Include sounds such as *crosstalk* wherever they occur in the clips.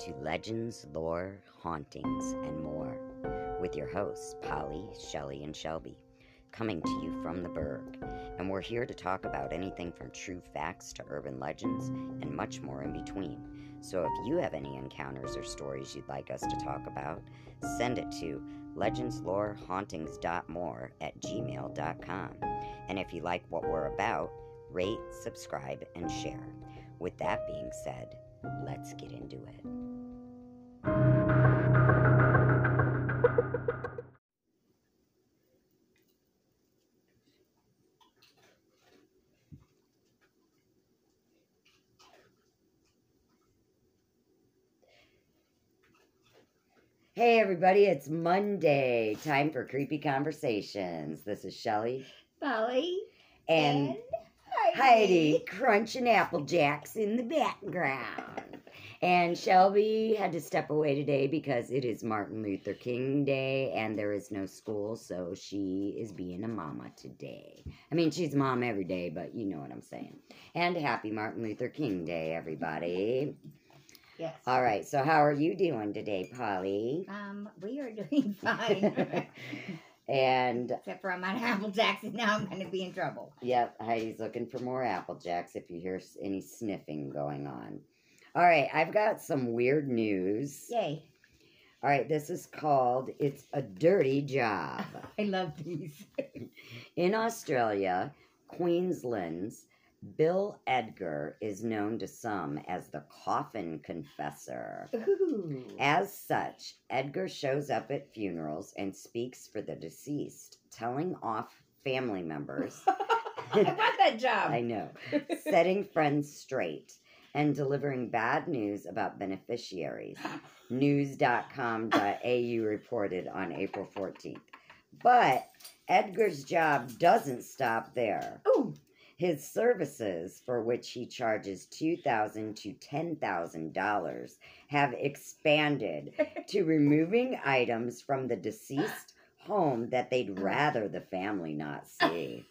to Legends, Lore, Hauntings, and more with your hosts, Polly, Shelley, and Shelby, coming to you from the Berg. And we're here to talk about anything from true facts to urban legends and much more in between. So if you have any encounters or stories you'd like us to talk about, send it to legendslorehauntings.more at gmail.com. And if you like what we're about, rate, subscribe, and share. With that being said, let's get into it. Hey everybody, it's Monday. Time for creepy conversations. This is Shelly Polly and Heidi crunching apple jacks in the background. And Shelby had to step away today because it is Martin Luther King Day and there is no school, so she is being a mama today. I mean, she's mom every day, but you know what I'm saying. And happy Martin Luther King Day, everybody. Yes. All right, so how are you doing today, Polly? Um, we are *laughs* doing fine. and Except for I'm on Apple Jackson now. I'm going to be in trouble. Yep, Heidi's looking for more Apple Jacks if you hear any sniffing going on. All right, I've got some weird news. Yay! All right, this is called It's a Dirty Job. *laughs* I love these. *laughs* In Australia, Queensland's Bill Edgar is known to some as the coffin confessor. Ooh. As such, Edgar shows up at funerals and speaks for the deceased, telling off family members. *laughs* I want that job. I know. setting friends straight and delivering bad news about beneficiaries. News.com.au reported on April 14th. But Edgar's job doesn't stop there. Ooh. His services, for which he charges 2,000 to $10,000, have expanded to *laughs* removing items from the deceased *laughs* home that they'd rather the family not see.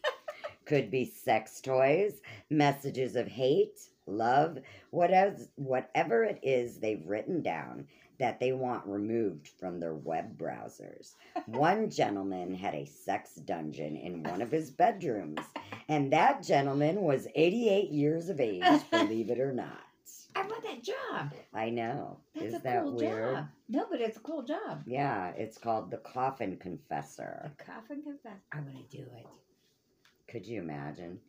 Could be sex toys, messages of hate, love, whatever, whatever it is they've written down that they want removed from their web browsers. One gentleman had a sex dungeon in one of his bedrooms, and that gentleman was 88 years of age, believe it or not. *laughs* I want that job. I know. That's Is a that cool weird? job. No, but it's a cool job. Yeah, it's called the Coffin Confessor. A coffin Confessor. I want to do it. Could you imagine?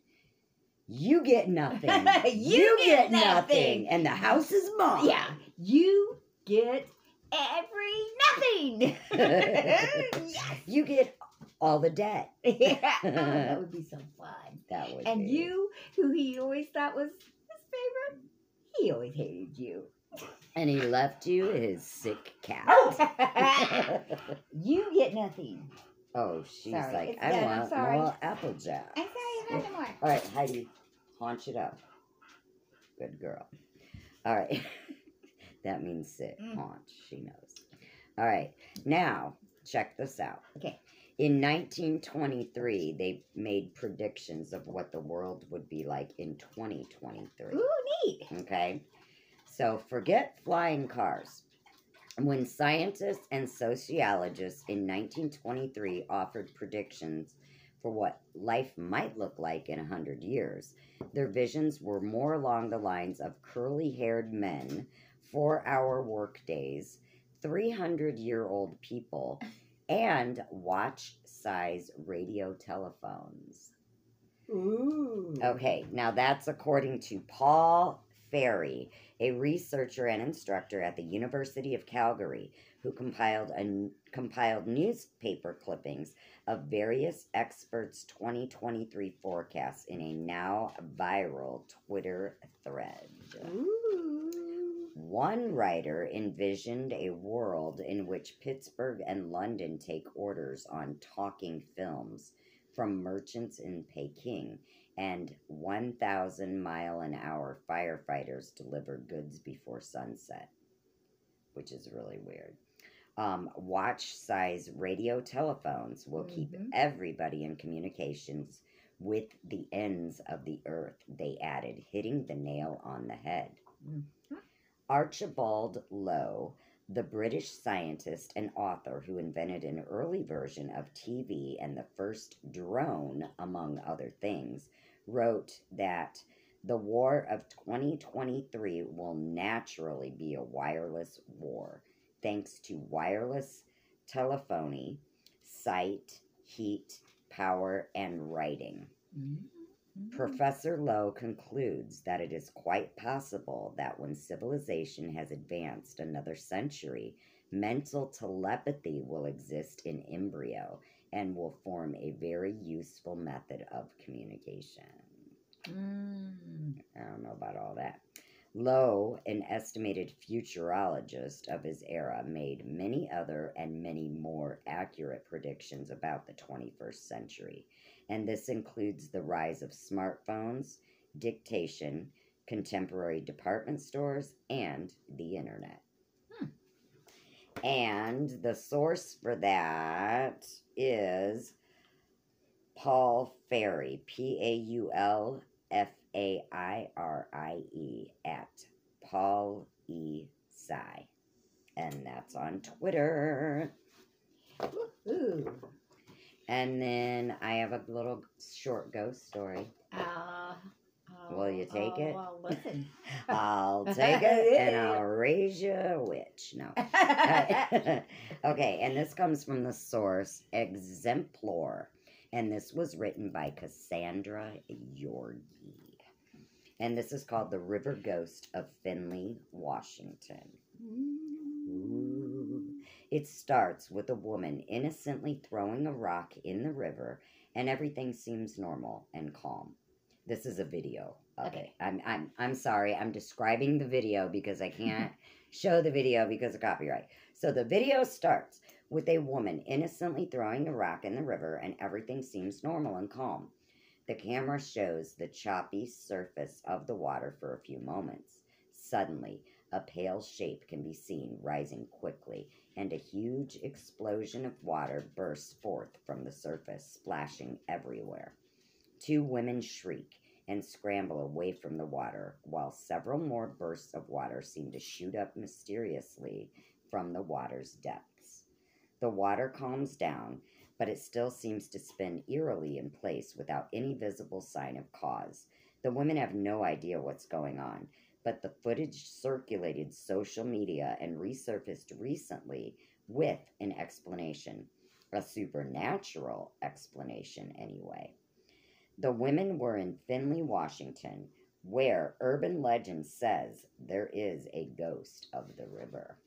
You get nothing. *laughs* You get nothing. nothing. And the house is mine. Yeah, you get every nothing. *laughs* yes. You get all the debt. *laughs* Yeah. Oh, that would be so *laughs* fun. That would And be. you, who he always thought was his favorite, he always hated you. And he left you his sick cat. Oh. you get nothing. oh, she's Sorry, like, it's I done, I'm want more Applejack. I'm sorry, I have no more. All right, Heidi, haunch it up. Good girl. All right. That means sit. Mm. Haunch. She knows. All right. Now, check this out. Okay. In 1923, they made predictions of what the world would be like in 2023. Ooh, neat. Okay. So forget flying cars. When scientists and sociologists in 1923 offered predictions for what life might look like in 100 years, their visions were more along the lines of curly haired men, four hour workdays, 300 year old people, and watch size radio telephones. Ooh. Okay, now that's according to Paul Fairie, a researcher and instructor at the University of Calgary, who compiled a, compiled newspaper clippings of various experts' 2023 forecasts in a now viral Twitter thread. Ooh. One writer envisioned a world in which Pittsburgh and London take orders on talking films from merchants in Peking, and 1,000 mile an hour firefighters deliver goods before sunset, which is really weird. Um, watch size radio telephones will keep Mhm. everybody in communications with the ends of the earth, they added, hitting the nail on the head. Mhm. Archibald Low, the British scientist and author who invented an early version of TV and the first drone, among other things, wrote that the war of 2023 will naturally be a wireless war, thanks to wireless telephony, sight, heat, power, and writing. Mm-hmm. Professor Low concludes that it is quite possible that when civilization has advanced another century, mental telepathy will exist in embryo and will form a very useful method of communication. Mm. I don't know about all that. Low, an estimated futurologist of his era, made many other and many more accurate predictions about the 21st century, and this includes the rise of smartphones, dictation, contemporary department stores, and the internet. Hmm. And the source for that is Paul Fairie, P A U L F A I R I E at Paul E. Sci. And that's on Twitter. Ooh. And then I have a little short ghost story. Uh, Will you take oh, it? Well, listen. *laughs* I'll *laughs* take it and I'll *laughs* raise you a witch. No. okay, and this comes from the source Exemplore. And this was written by Cassandra Yorgey. And this is called The River Ghost of Finley, Washington. Ooh. It starts with a woman innocently throwing a rock in the river, and everything seems normal and calm. This is a video Okay. it. I'm, I'm, I'm sorry, I'm describing the video because I *laughs* can't show the video because of copyright. So the video starts with a woman innocently throwing a rock in the river, and everything seems normal and calm. The camera shows the choppy surface of the water for a few moments. Suddenly, a pale shape can be seen rising quickly, and a huge explosion of water bursts forth from the surface, splashing everywhere. Two women shriek and scramble away from the water, while several more bursts of water seem to shoot up mysteriously from the water's depths. The water calms down, but it still seems to spin eerily in place without any visible sign of cause. The women have no idea what's going on, but the footage circulated social media and resurfaced recently with an explanation, a supernatural explanation, anyway. The women were in Finley, Washington, where urban legend says there is a ghost of the river.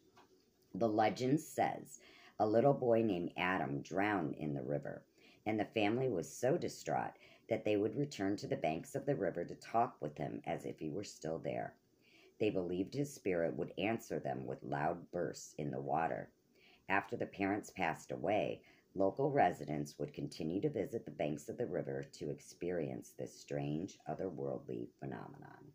The legend says a little boy named Adam drowned in the river, and the family was so distraught that they would return to the banks of the river to talk with him as if he were still there. They believed his spirit would answer them with loud bursts in the water. After the parents passed away, local residents would continue to visit the banks of the river to experience this strange, otherworldly phenomenon.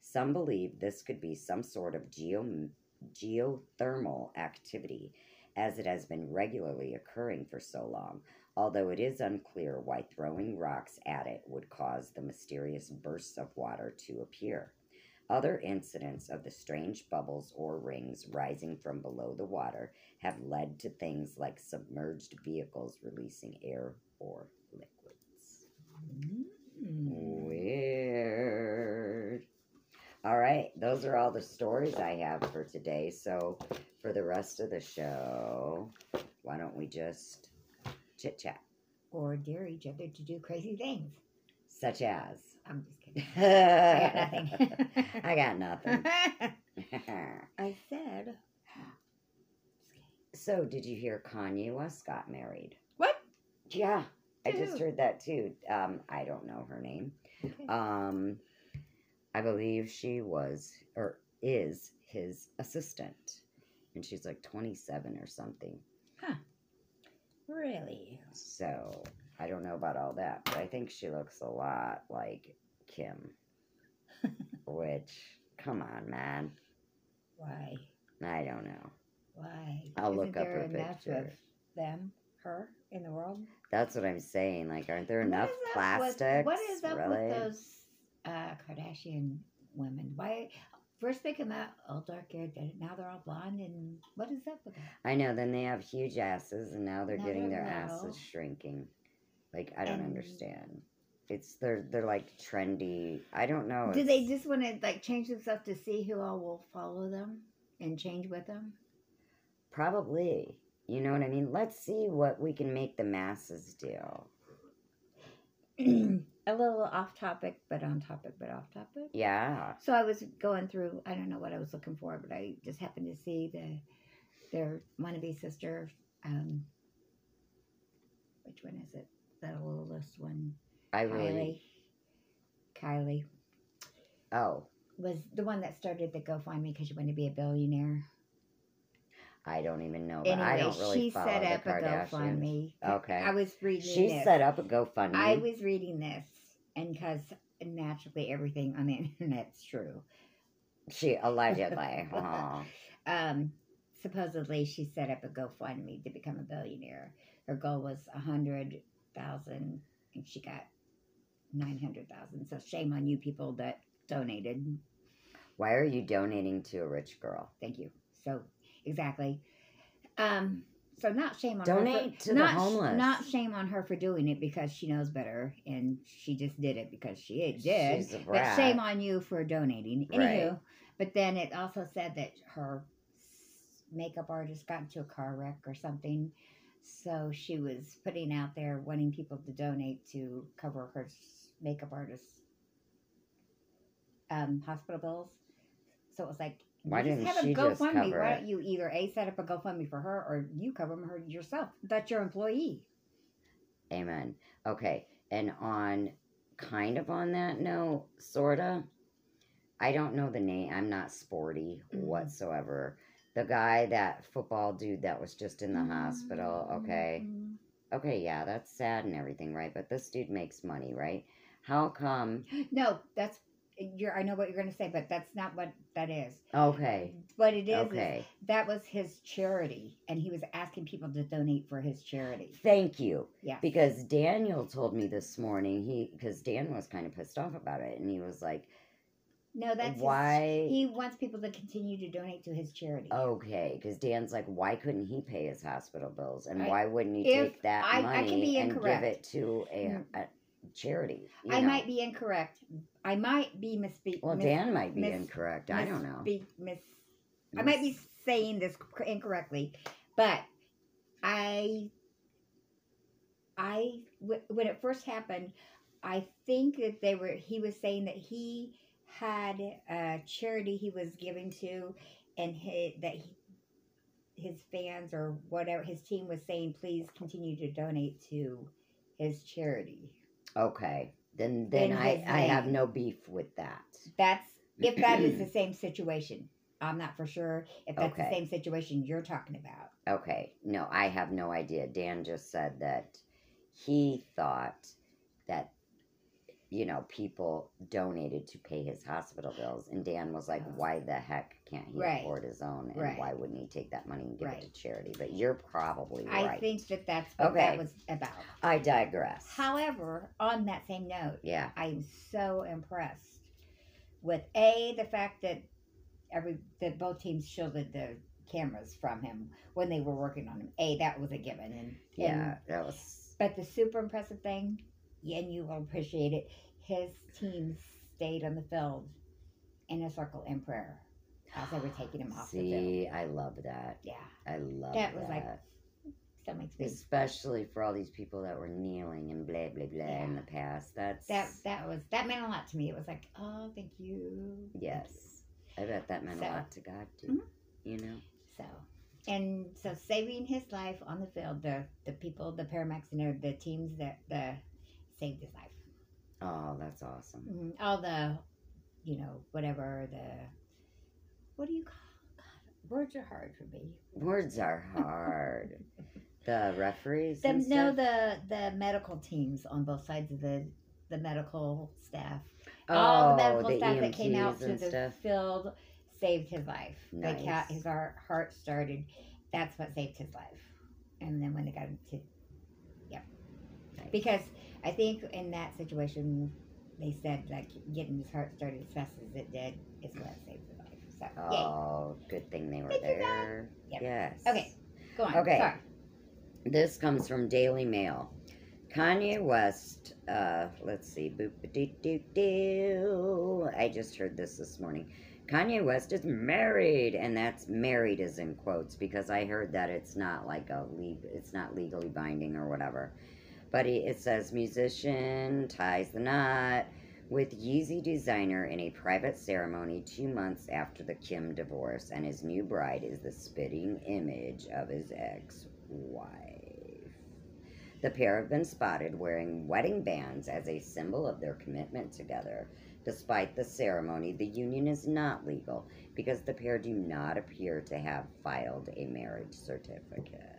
Some believe this could be some sort of geo- geothermal activity, as it has been regularly occurring for so long, although it is unclear why throwing rocks at it would cause the mysterious bursts of water to appear. Other incidents of the strange bubbles or rings rising from below the water have led to things like submerged vehicles releasing air or liquids. Mm. Weird. All right, those are all the stories I have for today. So, for the rest of the show, why don't we just chit chat? Or dare each other to do crazy things. Such as. I'm just kidding. *laughs* *laughs* I got nothing. I got nothing. *laughs* I said. *sighs* so, did you hear Kanye West got married? What? Yeah, I just heard that too. Um, I don't know her name. Okay. Um, I believe she was or is his assistant, and she's like 27 or something. Huh. Really? So I don't know about all that, but I think she looks a lot like Kim. *laughs* Which, come on, man. Why? I don't know. Why? I'll Isn't look up her enough picture. Of them, her, in the world? That's what I'm saying. Like, aren't there enough up with- plastics? what is up really? with those uh, Kardashian women? Why? First they come out all dark haired, now they're all blonde, and what is up with that? I know. Then they have huge asses, and now they're Now getting their asses shrinking. Like I don't And- understand. It's they're they're like trendy. I don't know. Do they just want to like change themselves to see who all will follow them and change with them? probably? You know what I mean? Let's see what we can make the masses do. a little off topic, but on topic, but off topic. Yeah. So I was going through. I don't know what I was looking for, but I just happened to see the their wannabe sister. Um, which one is it? The littlest one, I really. Kylie. Kylie Oh, was the one that started the GoFundMe because she wanted to be a billionaire. I don't even know. But Anyway, I don't really she follow set the up a. GoFundMe. Okay. I was reading. She this. set up a GoFundMe. I was reading this, and because naturally everything on the *laughs* internet's true. She allegedly. Aw. *laughs* Um, supposedly she set up a GoFundMe to become a billionaire. Her goal was a hundred thousand, and she got nine hundred thousand. So shame on you people that donated. Why are you donating to a rich girl? Thank you. So exactly. Um, so not shame on her. Donate for, to the homeless. Not shame on her for doing it because she knows better and she just did it because she did. She's a But shame on you for donating. Right. Anywho, but then it also said that her makeup artist got into a car wreck or something. So she was putting out there wanting people to donate to cover her makeup artist's um, hospital bills. So it was like, Why you didn't have she a just GoFundMe? cover Why don't you either a set up a GoFundMe for her or you cover her yourself? That's your employee. Amen. Okay. And on kind of on that note, sorta. I don't know the name. I'm not sporty Mhm. whatsoever. The guy, that football dude that was just in the hospital. Okay. Mhm. Okay, yeah, that's sad and everything, right? But this dude makes money, right? How come? *gasps* No, that's you're. I know what you're going to say, but that's not what that is. Okay. What it is, Okay. is that was his charity, and he was asking people to donate for his charity. Thank you. Yeah. Because Daniel told me this morning, he because Dan was kind of pissed off about it, and he was like, No, that's his- "Why?" he wants people to continue to donate to his charity. Okay, because Dan's like, why couldn't he pay his hospital bills, and I- why wouldn't he if take that I- I money can be and give it to a, Mm. a charity? I know? might be incorrect. I might be misspeak. Well, mis- Dan might be miss- incorrect. I don't know. misspeak- miss. I might be saying this incorrectly, but I, I when it first happened, I think that they were. He was saying that he had a charity he was giving to, and he, that he, his fans or whatever his team was saying, please continue to donate to his charity. Okay, then then I I have no beef with that. That's if that is the *clears throat* same situation. I'm not for sure if that's Okay. the same situation you're talking about. Okay, no, I have no idea. Dan just said that he thought that you know people donated to pay his hospital bills, and Dan was like. "Why the heck can't he Right. afford his own? And Right. why wouldn't he take that money and give it to charity?" But you're probably I right. I think that that's what Okay. that was about. I digress. However, on that same note, yeah, I am so impressed with a the fact that every that both teams shielded the cameras from him when they were working on him. A that was a given, and yeah, and- that was but the super impressive thing, and you will appreciate it, his team stayed on the field in a circle in prayer as they were taking him off the field. See, I love that. Yeah, I love That that. was like still makes me especially for all these people that were kneeling and blah blah blah in the past. That's that that was that meant a lot to me. It was like, oh, thank you. Thank you. yes. I bet that meant So- a lot to God too. Mhm. You know. So, and so saving his life on the field, the the people, the paramedics, and the teams that the saved his life. Oh, that's awesome. Mhm. All the, you know, whatever the, what do you call? God, words are hard for me. Words are hard. *laughs* the referees. The, no, the the medical teams on both sides of the the medical staff. oh, all the medical the staff that came out to the stuff. field saved his life. Nice. his heart, heart started. That's what saved his life. And then when they got him to, yep. Nice. Because I think in that situation, they said like getting his heart started as fast as it did is what saved his life. So, yay. Oh, good thing they were Thank there. Yep. Yes. Okay. Go on. Okay. Sorry. This comes from Daily Mail. Kanye West, uh, let's see, boop doo doo doo. I just heard this this morning. Kanye West is married, and that's married is in quotes because I heard that it's not like a legal, it's not legally binding or whatever. But it says musician ties the knot with Yeezy designer in a private ceremony two months after the Kim divorce, and his new bride is the spitting image of his ex-wife. The pair have been spotted wearing wedding bands as a symbol of their commitment together. Despite the ceremony, the union is not legal because the pair do not appear to have filed a marriage certificate.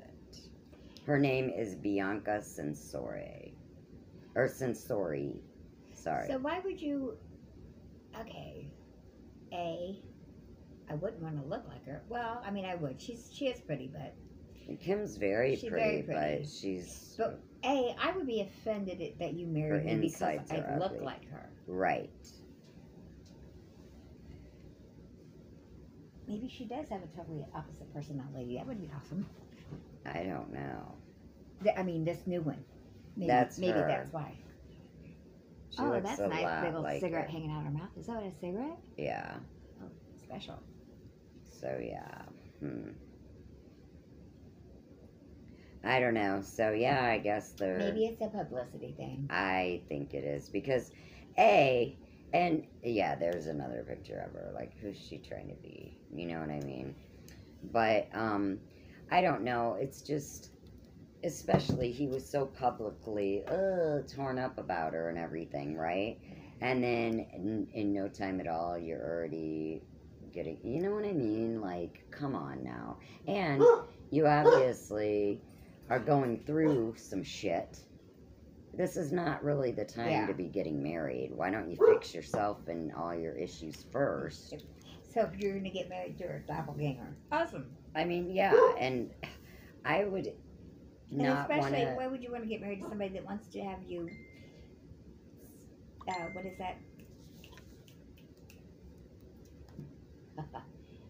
Her name is Bianca Sensore. Or Censori. Sorry. So why would you? Okay. A. I wouldn't want to look like her. Well, I mean, I would. She's she is pretty, but Kim's very She's pretty, very pretty. but she's But- A. I would be offended at- that you Her married me because I are look ugly. like her. right. Maybe she does have a totally opposite personality. That would be awesome. I don't know. Th- I mean, this new one. Maybe, That's maybe her. that's why. She oh, looks that's a nice. lot Big old like cigarette her. hanging out her mouth. Is that a cigarette? Yeah. Special. So yeah. Hmm. I don't know. So yeah, I guess they're. Maybe it's a publicity thing. I think it is because a and yeah, there's another picture of her. Like who's she trying to be? You know what I mean? But um, I don't know. It's just. Especially, he was so publicly uh, torn up about her and everything, right? And then in, in no time at all, you're already getting, you know what I mean? Like, come on now. And *gasps* you obviously are going through some shit. This is not really the time Yeah. to be getting married. Why don't you *gasps* fix yourself and all your issues first? So if you're gonna get married to a doppelganger, awesome. I mean, yeah, and I would And not want especially, to. why would you want to get married to somebody that wants to have you? Uh, what is that? *laughs*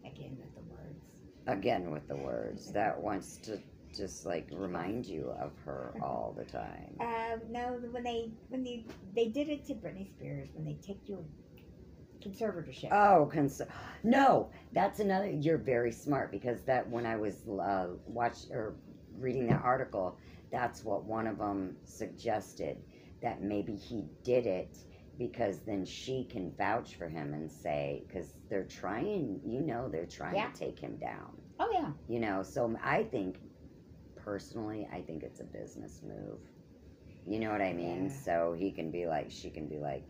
Again with the words. Again, with the words that wants to just like remind you of her all the time. Uh, no, when they when they they did it to Britney Spears when they take you conservatorship. Oh, cons- no, that's another. You're very smart because that when I was uh, watch or reading that article, that's what one of them suggested that maybe he did it because then she can vouch for him and say because they're trying, you know, they're trying Yeah. to take him down. oh yeah. You know, so I think personally, I think it's a business move. You know what I mean? Yeah. So he can be like, she can be like,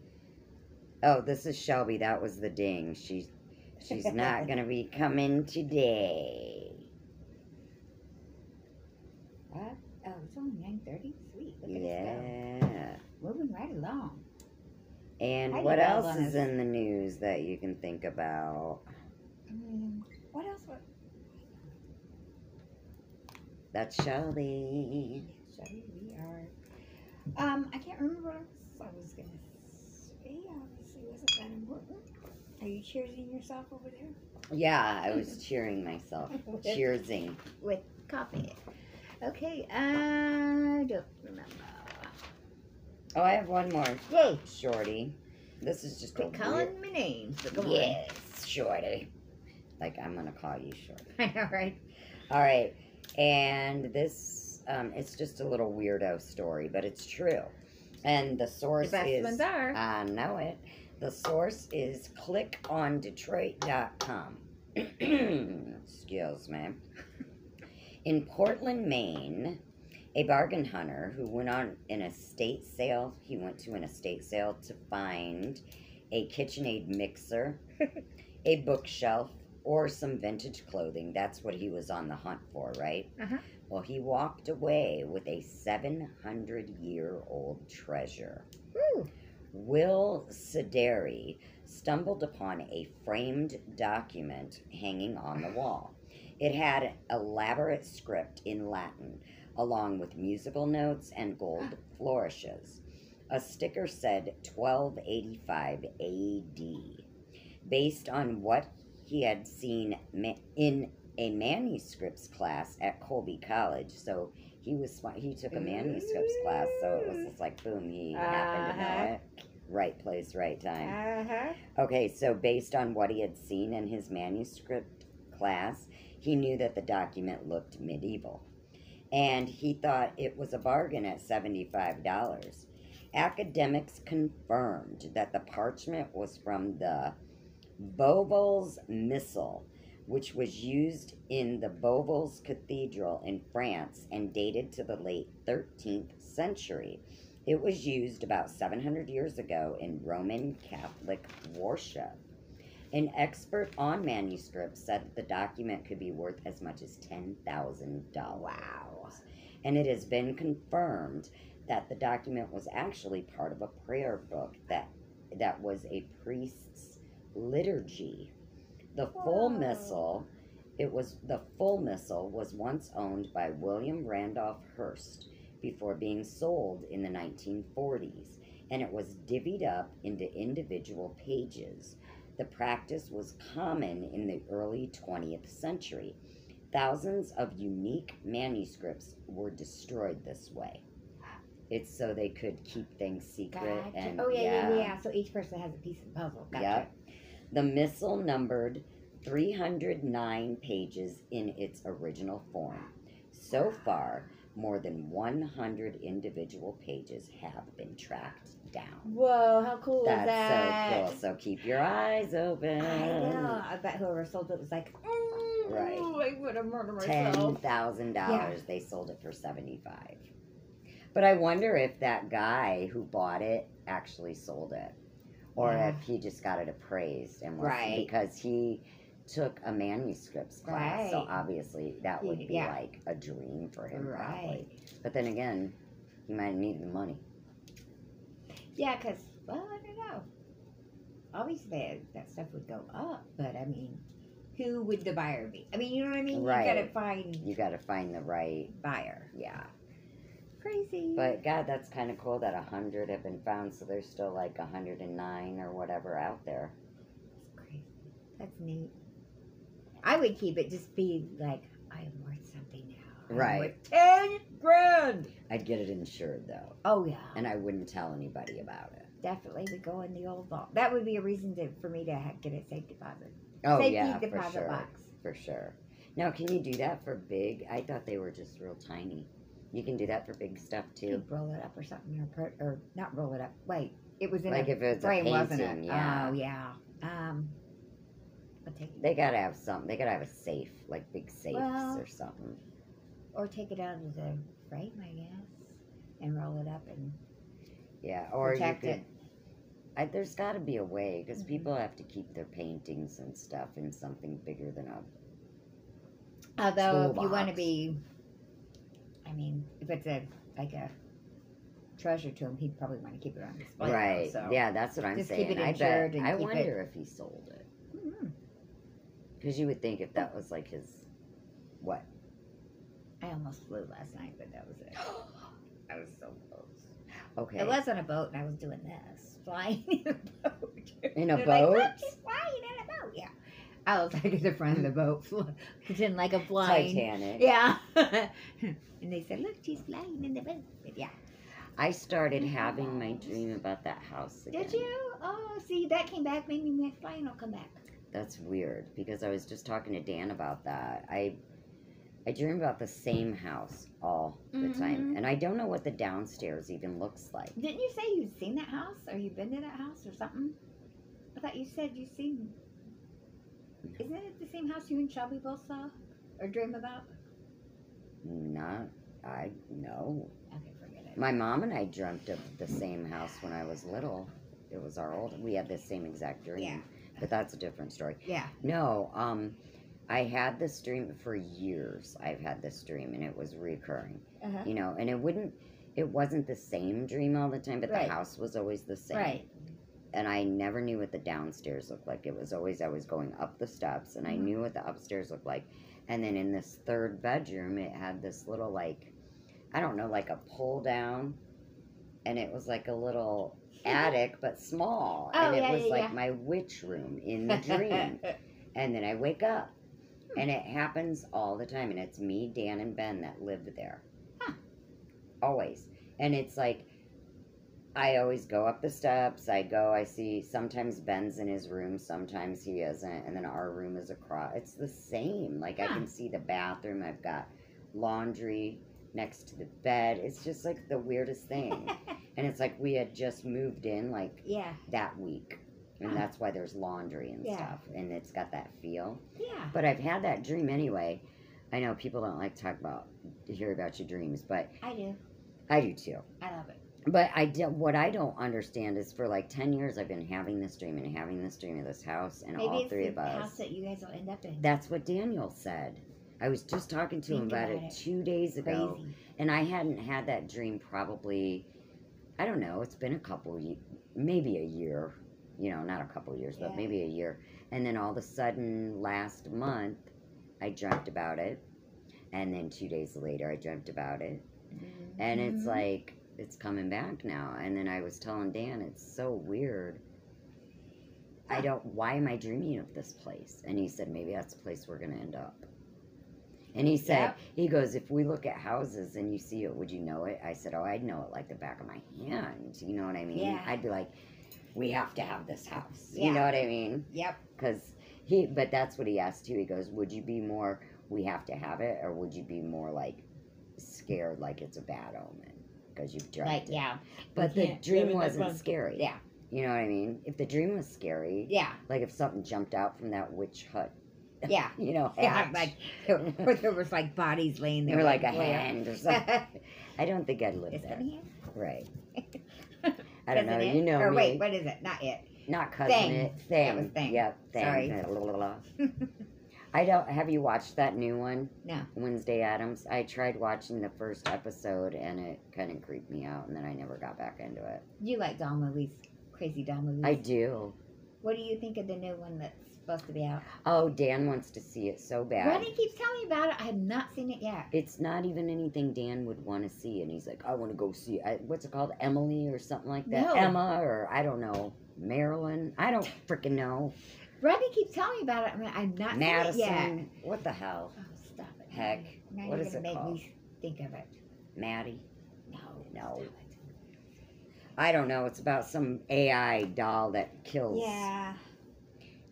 "Oh, this is Shelby. That was the ding. She's she's not gonna be coming today." What? Oh, it's only nine thirty. Sweet. Look at Yeah. Moving right along. And I what else is in the news that you can think about? Um, what else? What? That's Shelby. Shelby, we are. Um, I can't remember what else I was gonna say. Obviously, wasn't that important. Are you cheersing yourself over there Yeah, I was cheering myself. *laughs* Cheersing. with coffee? Okay. I don't remember. Oh, I have one more. Yay! Shorty. This is just a Quit weird- calling me names. But go on. Yes, Shorty. Like I'm gonna call you Shorty. *laughs* Know, right? All right, and this um, it's just a little weirdo story, but it's true. And the The source best is ones are. I know it. The source is clickondetroit.com. *clears throat* Excuse me. In Portland, Maine, a bargain hunter who went on an estate sale, he went to an estate sale to find a KitchenAid mixer, *laughs* a bookshelf, or some vintage clothing. That's what he was on the hunt for, right? Uh-huh. Well, he walked away with a 700 year old treasure. Woo. Will Sideri stumbled upon a framed document hanging on the wall. It had elaborate script in Latin, along with musical notes and gold flourishes. A sticker said 1285 AD. Based on what he had seen ma- in a manuscripts class at Colby College. So he was. He took a manuscripts class, so it was just like boom, he happened to Uh-huh. know it. Right place, right time. Uh-huh. Okay, so based on what he had seen in his manuscript class, he knew that the document looked medieval. And he thought it was a bargain at $75. Academics confirmed that the parchment was from the Beauvais Missal, which was used in the Beauvais Cathedral in France and dated to the late 13th century. It was used about 700 years ago in Roman Catholic worship. An expert on manuscripts said the document could be worth as much as $10,000. Wow. And it has been confirmed that the document was actually part of a prayer book that that was a priest's liturgy. The full missal, it was the full missal was once owned by William Randolph Hearst before being sold in the 1940s, and it was divvied up into individual pages. The practice was common in the early 20th century. Thousands of unique manuscripts were destroyed this way. It's so they could keep things secret Gotcha. and oh yeah, yeah, yeah, So each person has a piece of the puzzle. Gotcha. Yep. The missal numbered 309 pages in its original form. So far, more than 100 individual pages have been tracked down. Whoa, how cool is that? That's so cool. So keep your eyes open. I know. I bet whoever sold it was like, mm, Right. I would have murdered myself. thousand Yeah. dollars. They sold it for seventy five. But I wonder if that guy who bought it actually sold it, or Yeah. if he just got it appraised and was Right. because he took a manuscripts class. So obviously that would be yeah. like a dream for him, probably. Right. But then again, he might need the money. Yeah, because, well, I don't know. Obviously, that that stuff would go up, but I mean, who would the buyer be? I mean, you know what I mean? You gotta Right. find You got to find the right. buyer. Yeah. Crazy. But God, that's kind of cool that a hundred have been found. So there's still like a hundred and nine or whatever out there. That's crazy. That's neat. I would keep it, just be like, I am worth something now. I'm Right. worth 10 grand. I'd get it insured though. Oh, yeah. and I wouldn't tell anybody about it. Definitely would go in the old vault. That would be a reason to, for me to ha- get a safe deposit. Oh Safety yeah, for deposit sure, box. for sure. Now, can you do that for big? I thought they were just real tiny. You can do that for big stuff You too. could roll it up or something, or, put, or not roll it up. Wait, it was in Like a if it's a frame, wasn't it? painting, yeah. Oh, yeah. Um, I'll take They gotta have something. They gotta have a safe, like big safes Well- or something. or take it out of the frame, I guess, and roll it up and Yeah, or protect you could. it. I, there's got to be a way because Mhm. people have to keep their paintings and stuff in something bigger than a. Although, if you want to toolbox. be, I mean, if it's a like a treasure to him, he'd probably want to keep it on display. though, right. So. Yeah, that's what I'm just keep saying. it I insured bet. and I keep it- wonder if he sold it Mhm. Because you would think if that was like his, what? I almost flew last night, but that was it. *gasps* I was so close. Okay. It was on a boat, and I was doing this, *laughs* flying in a boat. In a They're like, boat? "Look, she's flying in a boat. Yeah. I was like at the front of the boat, pretending like I'm flying. Titanic. Yeah. *laughs* and they said, "Look, she's flying in the boat." But yeah. I started having my dream about that house again. Did you? Oh, see, that came back. Maybe my flying will come back. That's weird because I was just talking to Dan about that. I I dream about the same house all the time, Mhm. and I don't know what the downstairs even looks like. Didn't you say you'd seen that house, or you've been to that house, or something? I thought you said you seen. Isn't it the same house you and Shelby both saw or dream about? Not I no. Okay, forget it. My mom and I dreamt of the same house when I was little. It was our old. We had the same exact dream. Yeah. But that's a different story. Yeah. No, um, I had this dream for years. I've had this dream, and it was recurring. Uh-huh. You know, and it wouldn't. It wasn't the same dream all the time, but Right. the house was always the same. Right. And I never knew what the downstairs looked like. It was always I was going up the steps, and I Mhm. knew what the upstairs looked like. And then in this third bedroom, it had this little like, I don't know, like a pull down, and it was like a little attic, but small. Oh, and it yeah, was yeah, like yeah. my witch room in the dream. *laughs* and then I wake up. Hmm. And it happens all the time. And it's me, Dan, and Ben that live there. Huh. Always. And it's like, I always go up the steps. I go, I see, sometimes Ben's in his room, sometimes he isn't. And then our room is across. It's the same. Like, I can see the bathroom. I've got laundry next to the bed. It's just like the weirdest thing. *laughs* and it's like we had just moved in, like, yeah, that week. And um, that's why there's laundry and Yeah. stuff. And it's got that feel. yeah. But I've had that dream anyway. I know people don't like to talk about, hear about your dreams, but I do. I do too. I love it. But I do, what I don't understand is for like 10 years I've been having this dream and having this dream of this house and Maybe all three of us. house that you guys will end up in. That's what Daniel said. I was just talking to him about, about it it. two days ago. Crazy. And I hadn't had that dream probably, I don't know, it's been a couple, maybe a year, you know, not a couple years, but Yeah. maybe a year. And then all of a sudden, last month, I dreamt about it. And then two days later, I dreamt about it. And it's Mhm. like, it's coming back now. And then I was telling Dan, it's so weird. I don't, why am I dreaming of this place? And he said, maybe that's the place we're going to end up. And he said, he goes, if we look at houses and you see it, would you know it? I said, oh, I'd know it like the back of my hand. You know what I mean? Yeah. I'd be like, we have to have this house. Yeah. You know what I mean? Yep. Because he, but that's what he asked too. He goes, would you be more, we have to have it, or would you be more like scared, like it's a bad omen? Because you've dreamt Like it. yeah. But the dream live in that wasn't scary. Yeah. You know what I mean? If the dream was scary, Yeah. like if something jumped out from that witch hut, Yeah. *laughs* you know, Yeah, like or there was like bodies laying there. or like a way hand or *laughs* something. I don't think I'd live Is there. it? Right. *laughs* I don't know. Cousin You it? know Or me. wait, what is it? Not it. Not cousin Thing. it. Thing. That was Thing. Yep. Thing. Sorry. La, la, la, la. I don't. Have you watched that new one? No. Wednesday Addams. I tried watching the first episode and it kind of creeped me out, and then I never got back into it. You like doll movies, crazy doll movies. I do. What do you think of the new one that's supposed to be out? Oh, Dan wants to see it so bad. Ronnie keeps telling me about it. I have not seen it yet. It's not even anything Dan would want to see, and he's like, "I want to go see. I, what's it called, Emily or something like that? No. Emma or I don't know, Marilyn. I don't freaking know. Rodney keeps telling me about it. I mean, I've not Madison. seen it yet. What the hell, Oh, stop it. Heck, Now what is it make called? me think of it. Maddie? No. No. I don't know. It's about some AI doll that kills. Yeah.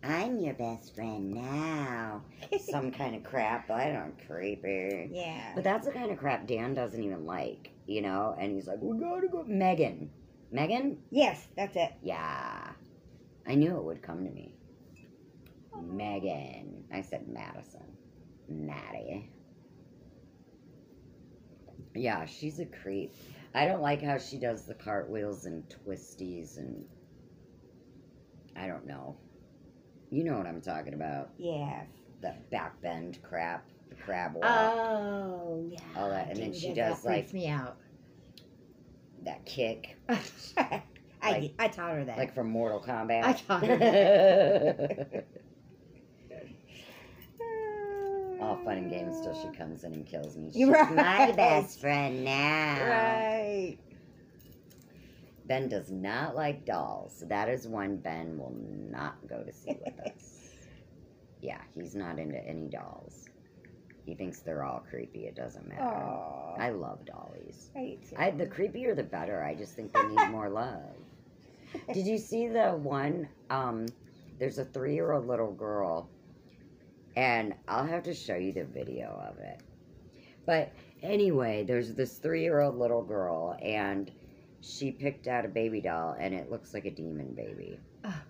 I'm your best friend now. *laughs* Some kind of crap. I don't creepy. Yeah. But that's the kind of crap Dan doesn't even like, you know. And he's like, "We gotta go." Megan, Megan, yes, that's it. yeah. I knew it would come to me. Megan. I said Madison. Maddie. Yeah, she's a creep. I don't like how she does the cartwheels and twisties and I don't know. You know what I'm talking about. Yeah. The back bend crap, the crab walk, Oh, yeah. All that, and then she that does, freaks me out. that kick, *laughs* I Like- I taught her that. like from Mortal Kombat. I taught her that. *laughs* All fun and games till she comes in and kills me. *laughs* She's You're my best friend now. Right. Ben does not like dolls. That is one Ben will not go to see with us. *laughs* Yeah, he's not into any dolls. He thinks they're all creepy. It doesn't matter. Oh. I love dollies. I, I, the creepier the better. I just think they need *laughs* more love. Did you see the one? Um, there's a three year old little girl, and I'll have to show you the video of it. But anyway, there's this three year old little girl, and she picked out a baby doll, and it looks like a demon baby.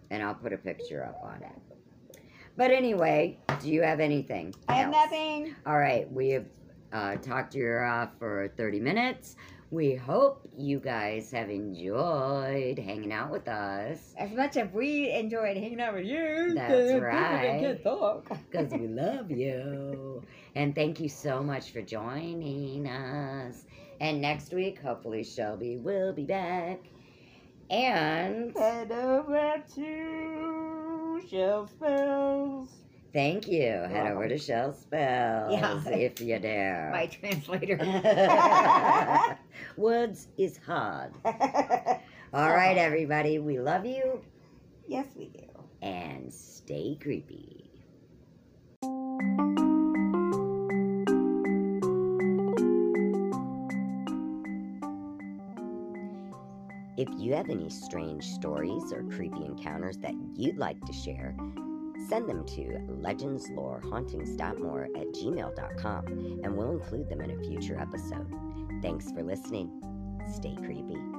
And I'll put a picture up on it. But anyway, do you have anything? I have nothing. All right, we have uh, talked your ear off for 30 minutes. We hope you guys have enjoyed hanging out with us As much as we enjoyed hanging out with you. That's *laughs* right. because *laughs* we love you. And thank you so much for joining us. And next week, hopefully, Shelby will be back. And Head over to Shell Spells. Thank you. Head over to Shell Spells Yeah. if you *laughs* dare. My translator. *laughs* Woods is hard. *laughs* All right, everybody. We love you yes, we do. and stay creepy. If you have any strange stories or creepy encounters that you'd like to share, send them to legendslorehauntings.more at gmail.com and we'll include them in a future episode. Thanks for listening. Stay creepy.